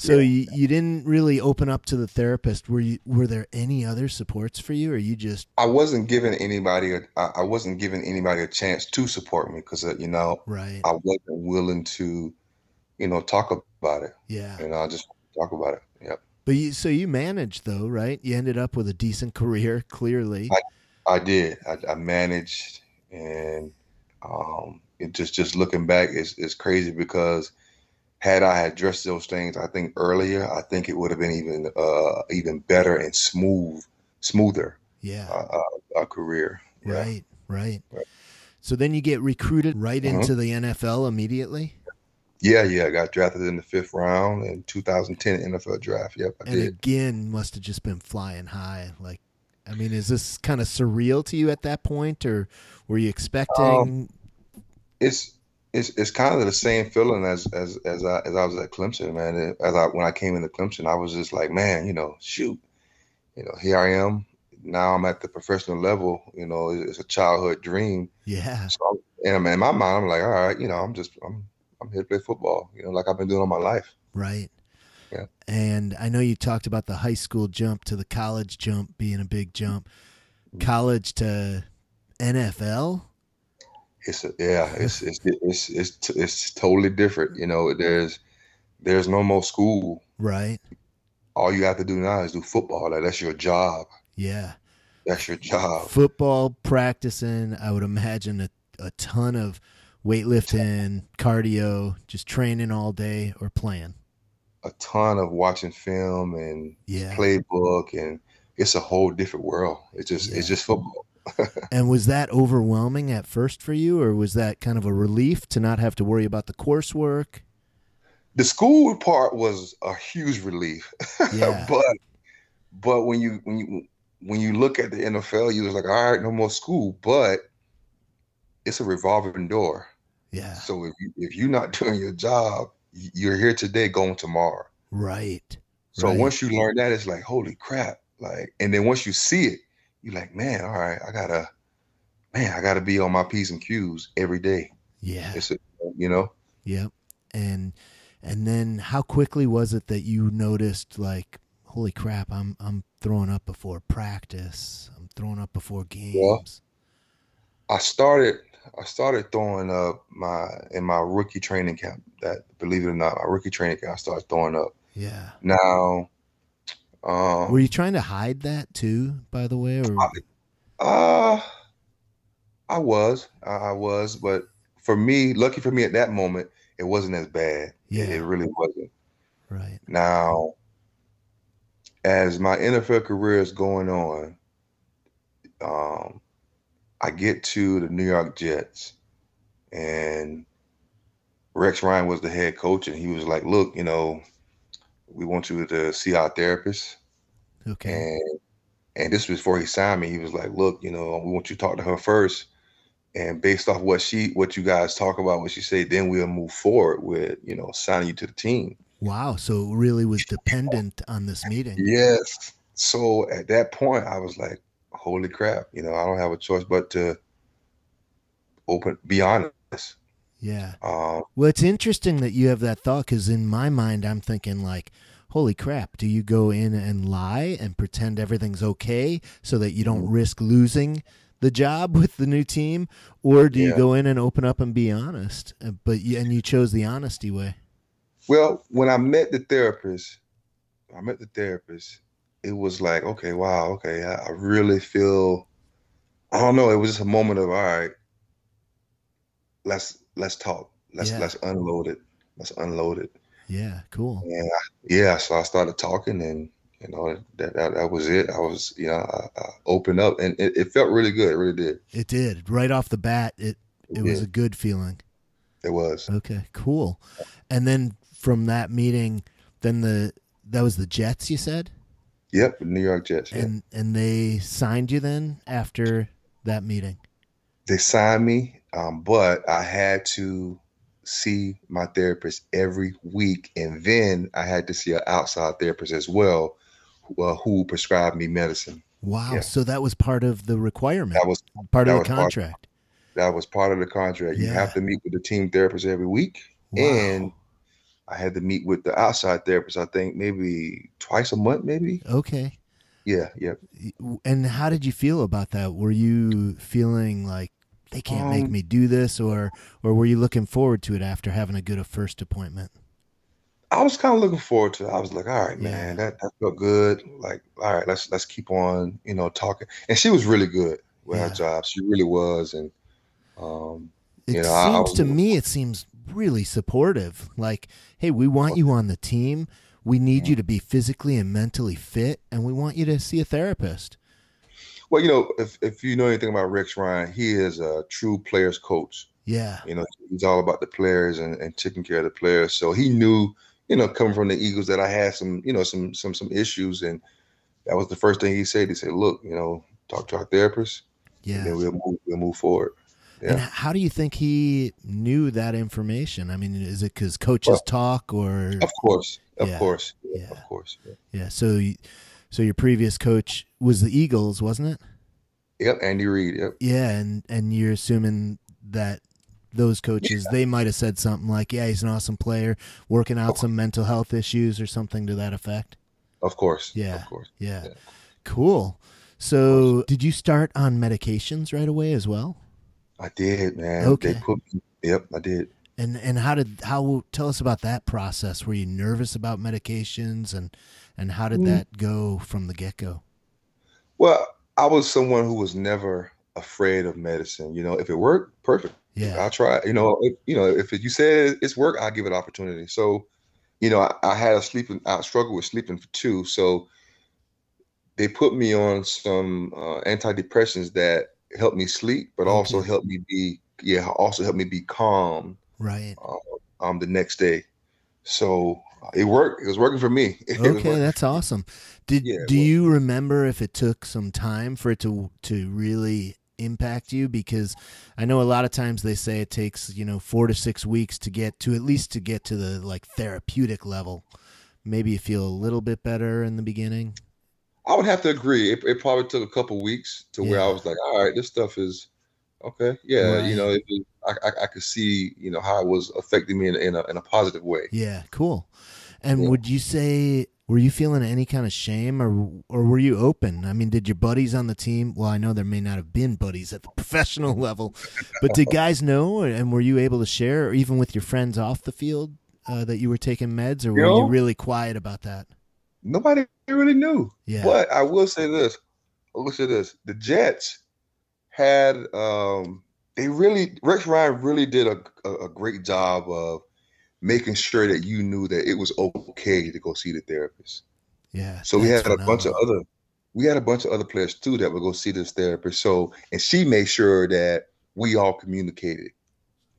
So you, you didn't really open up to the therapist. Were you? Were there any other supports for you, or you just I wasn't giving anybody. A, I, I wasn't giving anybody a chance to support me because uh, you know right? I wasn't willing to, you know, talk about it. Yeah. And I just talk about it. Yep. But you, so you managed though, right? You ended up with a decent <laughs> career, clearly. I did. I, I managed, and um, it just just looking back is is crazy because had I had addressed those things, I think earlier, I think it would have been even uh even better and smooth, smoother Yeah. uh, uh, a career. Yeah. right. Right. Right. So then you get recruited right Mhm. into the NFL immediately, Yeah, yeah. I got drafted in the fifth round in 2010 NFL draft. Yep, I and did. again must have just been flying high. Like, I mean, is this kind of surreal to you at that point, or were you expecting? Um, It's it's it's kind of the same feeling as as as I as I was at Clemson, man. As I when I came into Clemson, I was just like, man, you know, shoot, you know, here I am. Now I'm at the professional level. You know, it's a childhood dream. yeah. So, I'm- and in my mind, I'm like, all right, you know, I'm just I'm I'm here to play football. You know, like I've been doing all my life. Right. Yeah. And I know you talked about the high school jump to the college jump being a big jump. Mm-hmm. College to NFL? It's a, yeah, it's it's it's it's it's totally different. You know, there's there's no more school. Right. All you have to do now is do football. Like that's your job. Yeah. That's your job. Football practicing, I would imagine a, a ton of weightlifting, cardio, just training all day or playing. A ton of watching film and Yeah. playbook, and it's a whole different world. It's just it's just football. And was that overwhelming at first for you, or was that kind of a relief to not have to worry about the coursework? The school part was a huge relief, Yeah. <laughs> but but when you when you when you look at the NFL, you was like, all right, no more school. But it's a revolving door. Yeah. So if you, if you're not <laughs> doing your job, you're here today, going tomorrow. Right. So right. once you learn that, it's like holy crap! Like, and then once you see it, you're like, man, all right, I gotta, man, I gotta be on my p's and q's every day. Yeah. It's a, you know. Yep. And and then how quickly was it that you noticed like, holy crap, I'm I'm throwing up before practice. I'm throwing up before games. Well, I started I started throwing up my in my rookie training camp. That believe it or not, my rookie training camp I started throwing up. Yeah. Now um, Were you trying to hide that too, by the way? Or I, uh I was. I was, but for me, lucky for me at that moment, it wasn't as bad. Yeah. It, it really wasn't. Right. Now, as my NFL career is going on, um, I get to the New York Jets, and Rex Ryan was the head coach, and he was like, "Look, you know, we want you to see our therapist." Okay. And and this was before he signed me. He was like, "Look, you know, we want you to talk to her first, and based off what she, what you guys talk about, what she say, then we'll move forward with, you know, signing you to the team." Wow. So it really was dependent on this meeting. Yes. So at that point, I was like, "Holy crap!" You know, I don't have a choice but to open, be honest. Yeah. Um, well, it's interesting that you have that thought because in my mind, I'm thinking like, holy crap, do you go in and lie and pretend everything's okay so that you don't risk losing the job <laughs> with the new team, or do you go in and open up and be honest? Uh, But and you chose the honesty way. Well, when I met the therapist, I met the therapist. It was like, okay, wow, okay, I, I really feel. I don't know. It was just a moment of, all right, let's let's talk. Let's Yeah. let's unload it. Let's unload it. Yeah, cool. And I, yeah, so I started talking, and you know that that, that was it. I was, you know, I, I opened up, and it, it felt really good. It really did. It did right off the bat. It it was did. a good feeling. It was. Okay, cool. And then from that meeting, then the that was the Jets. You said, Yep, New York Jets. yeah. and and they signed you then after that meeting. They signed me, um, but I had to see my therapist every week, and then I had to see an outside therapist as well, who, uh, who prescribed me medicine. Wow. Yeah. So that was part of the requirement, That was part that of the part- contract. that was part of the contract. You have to meet with the team therapist every week, Wow. and I had to meet with the outside therapist. I think maybe twice a month, maybe. okay. Yeah, yeah. And how did you feel about that? Were you feeling like they can't make Um, me do this, or or were you looking forward to it after having a good first appointment? I was kind of looking forward to it. I was like, all right, Yeah. man, that, that felt good. Like, all right, let's let's keep on, you know, talking. And she was really good with Yeah. her job. She really was. And um, It You know, I- I seems to me it seems really supportive. Like, hey, we want you on the team. We need you to be physically and mentally fit, and we want you to see a therapist. Well, you know, if if you know anything about Rex Ryan, he is a true players coach. Yeah, You know, he's all about the players and, and taking care of the players. So he knew, you know, coming from the Eagles that I had some, you know, some some some issues. And that was the first thing he said. He said, look, you know, talk to our therapist, and yeah. then we'll move we'll move forward. And how do you think he knew that information? I mean, is it because coaches Well, talk, or Of course. Of Yeah, course. yeah. Of course. Yeah. yeah? So, you- so your previous coach was the Eagles, wasn't it? Yep, Andy Reid. Yep. Yeah, and and you're assuming that those coaches they might have said something like, "Yeah, he's an awesome player, working out some mental health issues or something to that effect." Of course. Yeah. Of course. Yeah, Yeah. cool. So, did you start on medications right away as well? I did, man. Okay. They put me, yep, I did. And and how did how tell us about that process? Were you nervous about medications and and how did Mm. that go from the get go? Well, I was someone who was never afraid of medicine. You know, if it worked, perfect. Yeah, I'll try. You know, if, you know, if you said it's work, I'll give it opportunity. So, you know, I, I had a sleeping, I struggled with sleeping for two. So they put me on some uh, antidepressants that helped me sleep, but also Okay. helped me be, yeah, also helped me be calm right. um the next day. So uh, it worked. It was working for me. <laughs> It Okay, that's awesome. Did Yeah, do you remember if it took some time for it to to really impact you? Because I know a lot of times they say it takes you know four to six weeks to get to at least to get to the like therapeutic level. Maybe you feel a little bit better in the beginning. I would have to agree. It, it probably took a couple weeks to yeah. where I was like, all right, this stuff is okay. Yeah, right. you know, it, it, I, I, I could see you know how it was affecting me in, in a in a positive way. Yeah, cool. And yeah. would you say were you feeling any kind of shame or or were you open? I mean, did your buddies on the team? Well, I know there may not have been buddies at the <laughs> professional level, but did <laughs> guys know? And were you able to share, or even with your friends off the field, uh, that you were taking meds, or were you, know, you really quiet about that? Nobody really knew. Yeah. But I will say this. I will say this. The Jets had um they really Rex Ryan really did a, a, a great job of making sure that you knew that it was okay to go see the therapist. Yeah. So we had phenomenal. a bunch of other we had a bunch of other players too that would go see this therapist. So and she made sure that we all communicated.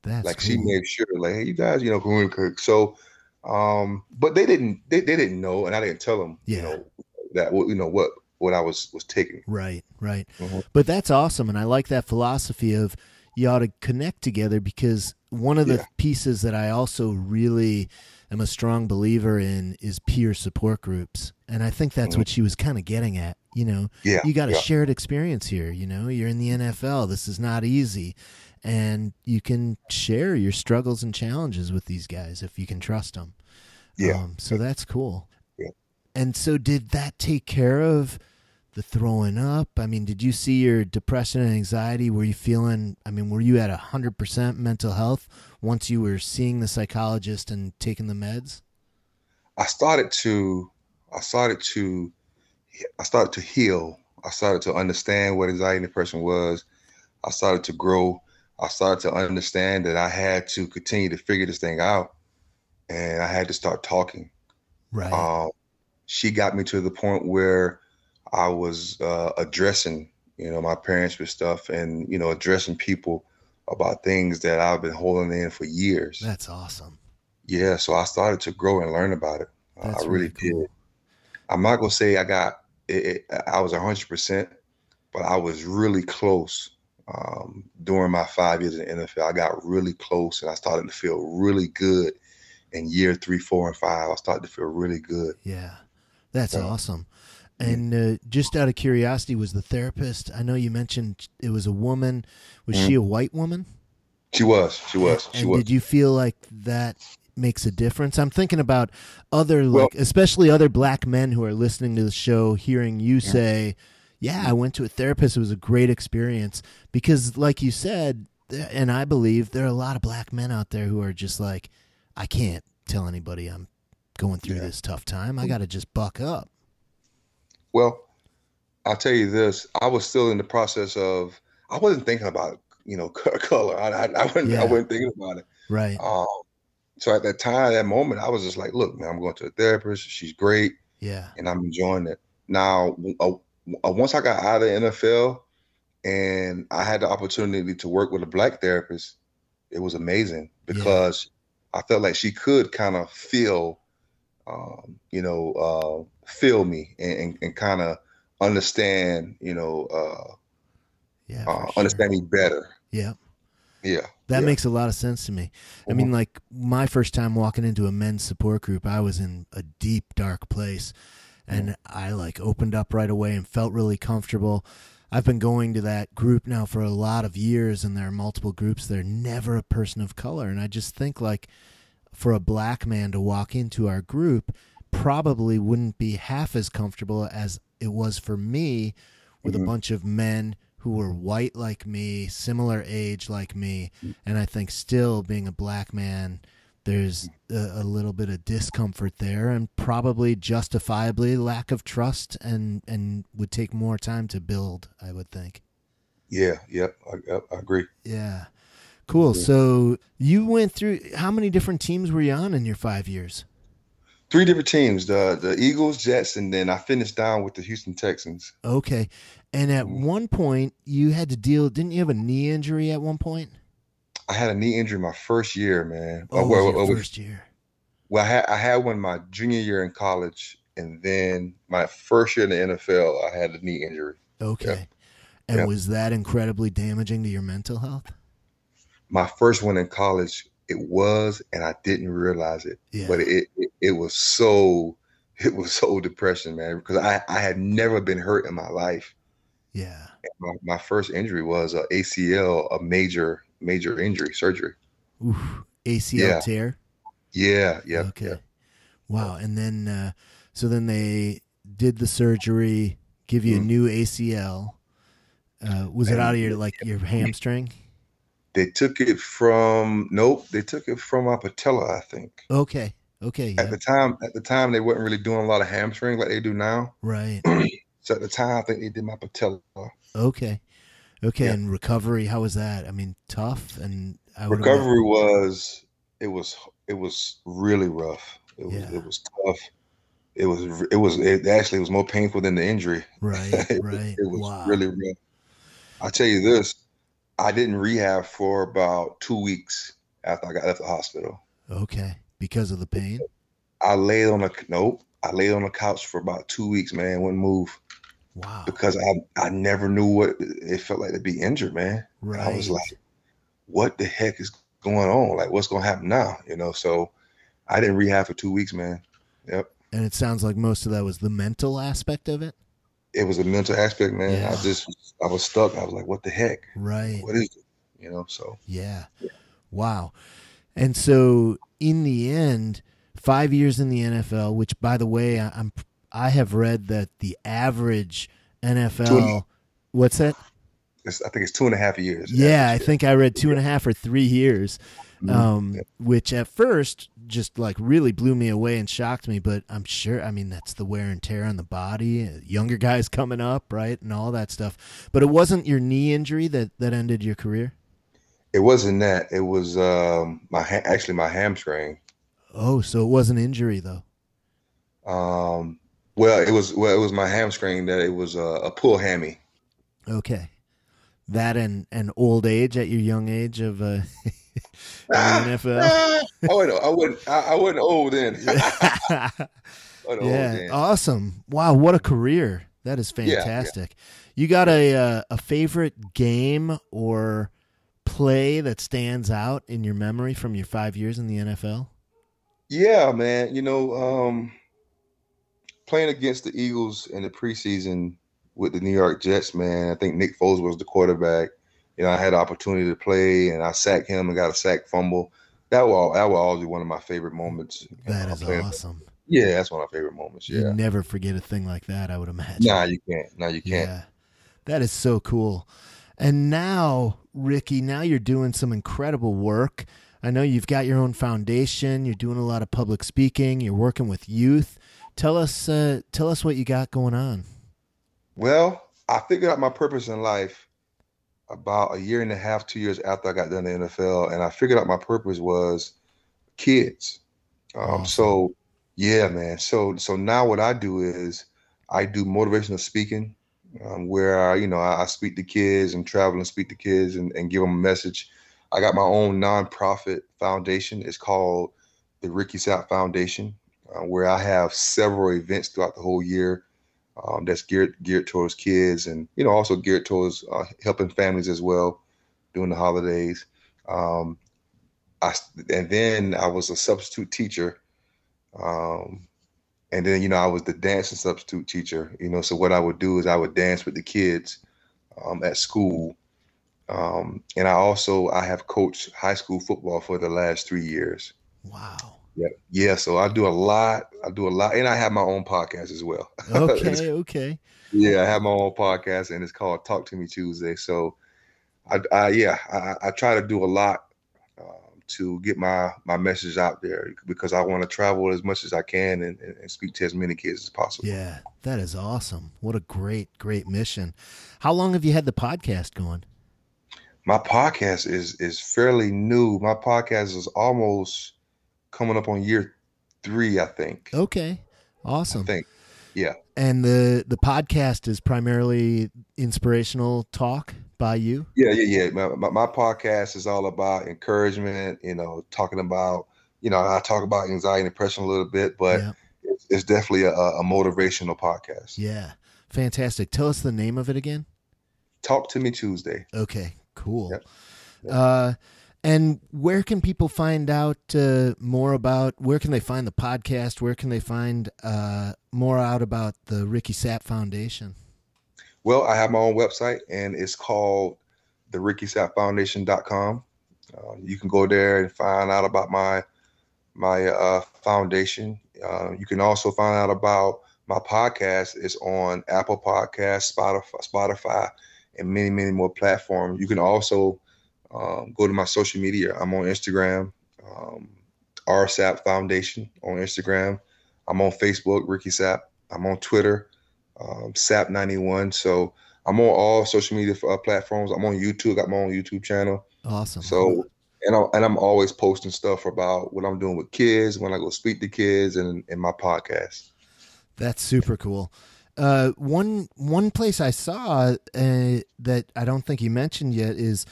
That's like cool. she made sure, like, hey, you guys, you know, communicate. So um, but they didn't they, they didn't know and I didn't tell them, yeah. you know, that you know what what I was was taking. Right, right. Mm-hmm. But that's awesome and I like that philosophy of you ought to connect together because one of the yeah. pieces that I also really am a strong believer in is peer support groups. And I think that's mm-hmm. what she was kind of getting at. You know, yeah, you got a yeah. shared experience here. You know, you're in the NFL. This is not easy. And you can share your struggles and challenges with these guys if you can trust them. Yeah. Um, so that's cool. Yeah. And so, did that take care of the throwing up? I mean, did you see your depression and anxiety? Were you feeling, I mean, were you at 100% mental health once you were seeing the psychologist and taking the meds? I started to, I started to, I started to heal. I started to understand what anxiety and depression was. I started to grow. I started to understand that I had to continue to figure this thing out and I had to start talking. Right. Um, she got me to the point where I was uh, addressing, you know, my parents with stuff and, you know, addressing people about things that I've been holding in for years. That's awesome. Yeah. So I started to grow and learn about it. That's I really, really cool. did. I'm not going to say I got it, it, I was 100%, but I was really close um, during my five years in the NFL. I got really close and I started to feel really good in year three, four, and five. I started to feel really good. Yeah. That's awesome. And uh, just out of curiosity, was the therapist? I know you mentioned it was a woman. Was mm-hmm. she a white woman? She was. She was. She and was. Did you feel like that makes a difference? I'm thinking about other, like, especially other black men who are listening to the show, hearing you mm-hmm. say, "Yeah, I went to a therapist. It was a great experience." Because, like you said, and I believe there are a lot of black men out there who are just like, "I can't tell anybody I'm going through yeah. this tough time. I got to just buck up." Well, I'll tell you this: I was still in the process of. I wasn't thinking about you know <laughs> color. I I, I wasn't. Yeah. I wasn't thinking about it. Right. Um, so at that time, that moment, I was just like, "Look, man, I'm going to a therapist. She's great. Yeah. And I'm enjoying it. Now, uh, uh, once I got out of the NFL, and I had the opportunity to work with a black therapist, it was amazing because yeah. I felt like she could kind of feel um, you know, uh, feel me and, and, and kind of understand, you know, uh, yeah, uh, sure. understand me better. Yeah. Yeah. That yeah. makes a lot of sense to me. Mm-hmm. I mean, mm-hmm. like my first time walking into a men's support group, I was in a deep, dark place and mm-hmm. I like opened up right away and felt really comfortable. I've been going to that group now for a lot of years and there are multiple groups. They're never a person of color. And I just think like, for a black man to walk into our group probably wouldn't be half as comfortable as it was for me with mm-hmm. a bunch of men who were white like me, similar age like me, and I think still being a black man, there's a, a, little bit of discomfort there, and probably justifiably lack of trust, and and would take more time to build. I would think. Yeah. Yep. I, I agree. Yeah. Cool. So you went through how many different teams were you on in your five years? Three different teams: the the Eagles, Jets, and then I finished down with the Houston Texans. Okay. And at mm-hmm. one point, you had to deal. Didn't you have a knee injury at one point? I had a knee injury my first year, man. Oh, well, well, well, first year. Well, I had I had one my junior year in college, and then my first year in the NFL, I had a knee injury. Okay. And Yep. was that incredibly damaging to your mental health? My first one in college, it was, and I didn't realize it. Yeah. But it, it it was so <laughs> it was so depressing, man, because I I had never been hurt in my life. yeah. My, my first injury was a ACL, a major major injury surgery. Oof. ACL Yeah. tear. Yeah, yeah, Okay. yeah. Wow. And then, uh, so then they did the surgery, give you a Mhm. new ACL. Uh, was it out of your like your hamstring? They took it from nope, they took it from my patella, I think. Okay. Okay. At Yeah. the time, at the time they wasn't really doing a lot of hamstring like they do now. Right. <clears throat> So at the time, I think they did my patella. Okay. Okay. Yeah. And recovery, how was that? I mean, tough and Recovery was it was it was really rough. It was Yeah. it was tough. It was it was it actually was more painful than the injury. Right. <laughs> it, Right. it was wow. really rough. I tell you this, I didn't rehab for about two weeks after I got left the hospital. Okay. Because of the pain. I laid on a nope. I laid on the couch for about two weeks, man. Wouldn't move Wow. because I I never knew what it felt like to be injured, man. And Right. I was like, what the heck is going on? Like, what's gonna happen now? You know, so I didn't rehab for two weeks, man. Yep. and it sounds like most of that was the mental aspect of it. It was a mental aspect, man. Yeah. I just I was stuck. I was like, what the heck? Right. What is it? You know, so Yeah. Wow. And so in the end, five years in the NFL, which by the way, I, I'm I have read that the average NFL what's that? it's, I think it's two and a half years. Yeah, I think I read two and a half or three years. Mhm. Um, which at first just like really blew me away and shocked me, but I'm sure I mean that's the wear and tear on the body, uh, younger guys <laughs> coming up, right? And all that stuff. But it wasn't your knee injury that that ended your career? It wasn't that. It was um my ha- actually my hamstring. Oh, so it was an injury though. Um, well, it was well, it was my hamstring that it was a, a pull hammy. Okay. That and and old age at your young age of uh, <laughs> NFL. oh, I, I wasn't. I, wasn't old then. <laughs> I wasn't old yeah, then. awesome. Wow, what a career. That is yeah. fantastic. You got a uh, a favorite game or play that stands out in your memory from your 5 years in the NFL? Yeah, man. You know, um, playing against the Eagles in the preseason with the New York Jets, man. I think Nick Foles was the quarterback. You know, I had the opportunity to play, and I sacked him and got a sack fumble. That was that was always one of my favorite moments. That playing- awesome. Yeah, that's one of my favorite moments. You never forget a thing like that, I would imagine. Nah, you can't. Nah, you can't. Yeah. That is so cool. And now, Ricky, now you're doing some incredible work. I know you've got your own foundation, you're doing a lot of public speaking, you're working with youth. Tell us uh, tell us what you got going on. Well, I figured out my purpose in life about a year and a half, two years after I got done in the NFL, and I figured out my purpose was kids. Um, Awesome. So, yeah, man. So, so now what I do is I do motivational speaking, um, where I, you know I, I speak to kids and travel and speak to kids and, and give them a message. I got my own nonprofit foundation. It's called the Ricky Sapp Foundation, uh, where I have several events throughout the whole year um, that's geared geared towards kids and you know also geared towards uh, helping families as well during the holidays. Um, I and then I was a substitute teacher, um, and then you know I was the dancing substitute teacher. You know, so what I would do is I would dance with the kids um, at school, um, and I also I have coached high school football for the last three years. Wow. Yeah, yeah. So I do a lot. I do a lot, and I have my own podcast as well. <laughs> Okay, okay. yeah, I have my own podcast, and it's called Talk to Me Tuesday. So, I, I yeah, I, I try to do a lot um, to get my my message out there because I want to travel as much as I can and, and, and speak to as many kids as possible. Yeah, that is awesome. What a great, great mission. How long have you had the podcast going? My podcast is is fairly new. My podcast is almost coming up on year three, I think. Okay. I Awesome. think. Yeah. And the the podcast is primarily inspirational talk by you. Yeah, yeah, yeah. My, my, my podcast is all about encouragement, you know, talking about, you know, I talk about anxiety and depression a little bit, but Yeah. it's, it's definitely a, a motivational podcast. Yeah. Fantastic. Tell us the name of it again. Talk to me Tuesday. Okay, cool. Yep. Yep. Uh, and where can people find out uh, more about? Where can they find the podcast? Where can they find uh, more out about the Ricky Sapp Foundation? Well, I have my own website, and it's called the ricky RickySappFoundation.com. Uh, you can go there and find out about my my uh, foundation. Uh, you can also find out about my podcast. It's on Apple Podcasts, Spotify, Spotify, and many many more platforms. You can also um, go to my social media. I'm on Instagram, um, RSapp Foundation on Instagram. I'm on Facebook, Ricky Sapp. I'm on Twitter, um, Sapp91. So I'm on all social media uh, platforms. I'm on YouTube. I got my own YouTube channel. Awesome. So and I'm, and I'm always posting stuff about what I'm doing with kids when I go speak to kids and in my podcast. That's super cool. Uh, one one place I saw uh, that I don't think you mentioned yet is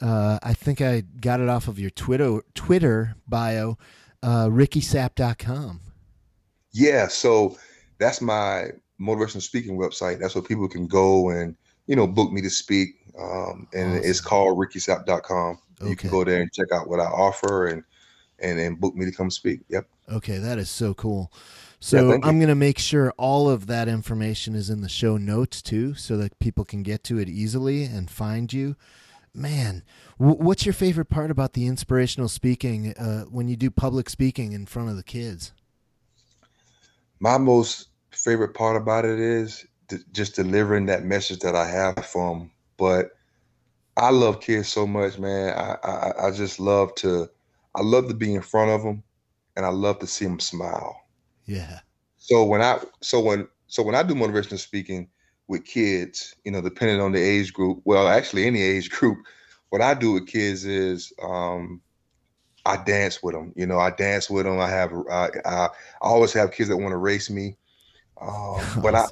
uh, I think I got it off of your Twitter Twitter bio, uh, RickySapp.com. Yeah, so that's my motivational speaking website. That's where people can go and you know book me to speak, um, and awesome. it's called RickySapp.com. Okay. You can go there and check out what I offer and and and book me to come speak. Yep. Okay, that is so cool. So yeah, I'm going to make sure all of that information is in the show notes too, so that people can get to it easily and find you man, w- what's your favorite part about the inspirational speaking uh, when you do public speaking in front of the kids? My most favorite part about it is th- just delivering that message that I have from. But I love kids so much, man. I, I I just love to I love to be in front of them, and I love to see them smile. Yeah. So when I so when so when I do motivational speaking, with kids, you know, depending on the age group. Well, actually, any age <laughs> group. What I do with kids is um, I dance with them. You know, I dance with them. I have I, I, I always have kids that want to race me, um, awesome. <laughs> but I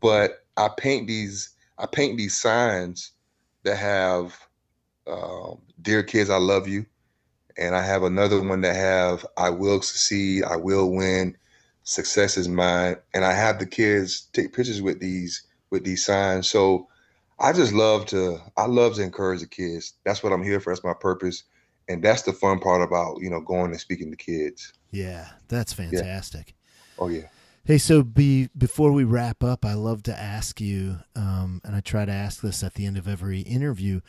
but I paint these I paint these signs that have um, "Dear kids, I love you," and I have another one that have "I will succeed," "I will win," "Success is mine," and I have the kids take pictures with these with these signs. So I just love to I love to encourage the kids. That's what I'm here for. That's my purpose. And that's the fun part about, you know, going and speaking to kids. Yeah, that's fantastic. Yeah. Oh yeah. Hey, so be before we wrap up, I love to ask you, um, and I try to ask this at the end of every interview,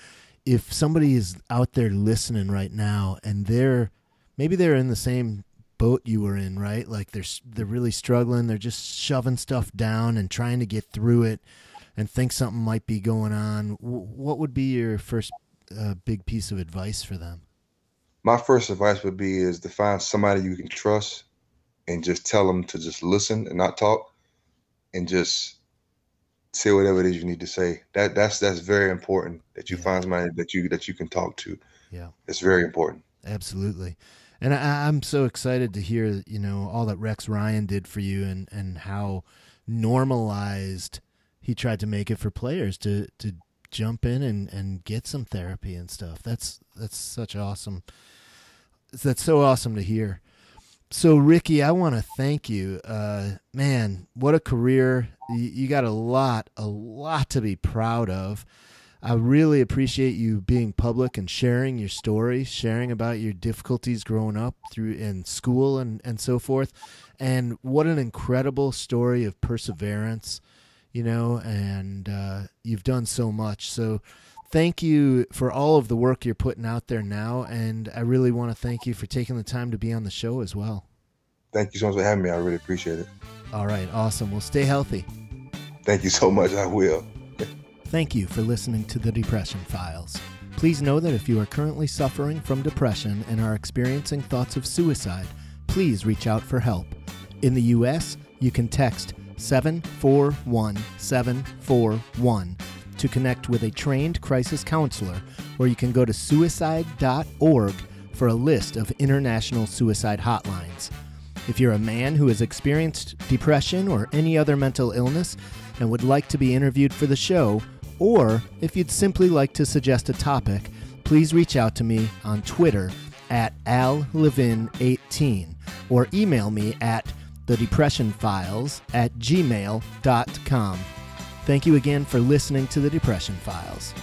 if somebody is out there listening right now and they're maybe they're in the same boat you were in, right? Like they're they're really struggling. They're just shoving stuff down and trying to get through it, and think something might be going on. What would be your first uh, big piece of advice for them? My first advice would be is to find somebody you can trust, and just tell them to just listen and not talk, and just say whatever it is you need to say. That that's that's very important. That you yeah. find somebody that you that you can talk to. Yeah, it's very important. Absolutely and I, am so excited to hear you know all that Rex Ryan did for you and and how normalized he tried to make it for players to to jump in and and get some therapy and stuff. That's that's such awesome. That's so awesome to hear. So Ricky, I want to thank you. Uh, man, what a career! You, you got a lot, a lot to be proud of. I really appreciate you being public and sharing your story, sharing about your difficulties growing up through in school and, and so forth. And what an incredible story of perseverance, you know, and uh, you've done so much. So thank you for all of the work you're putting out there now. And I really want to thank you for taking the time to be on the show as well. Thank you so much for having me. I really appreciate it. All right. Awesome. Well, stay healthy. Thank you so much. I will. Thank you for listening to the Depression Files. Please know that if you are currently suffering from depression and are experiencing thoughts of suicide, please reach out for help. In the U.S., you can text 741741 to connect with a trained crisis counselor, or you can go to suicide.org for a list of international suicide hotlines. If you're a man who has experienced depression or any other mental illness and would like to be interviewed for the show, or if you'd simply like to suggest a topic, please reach out to me on Twitter at allevin18 or email me at thedepressionfiles at gmail.com. Thank you again for listening to the Depression Files.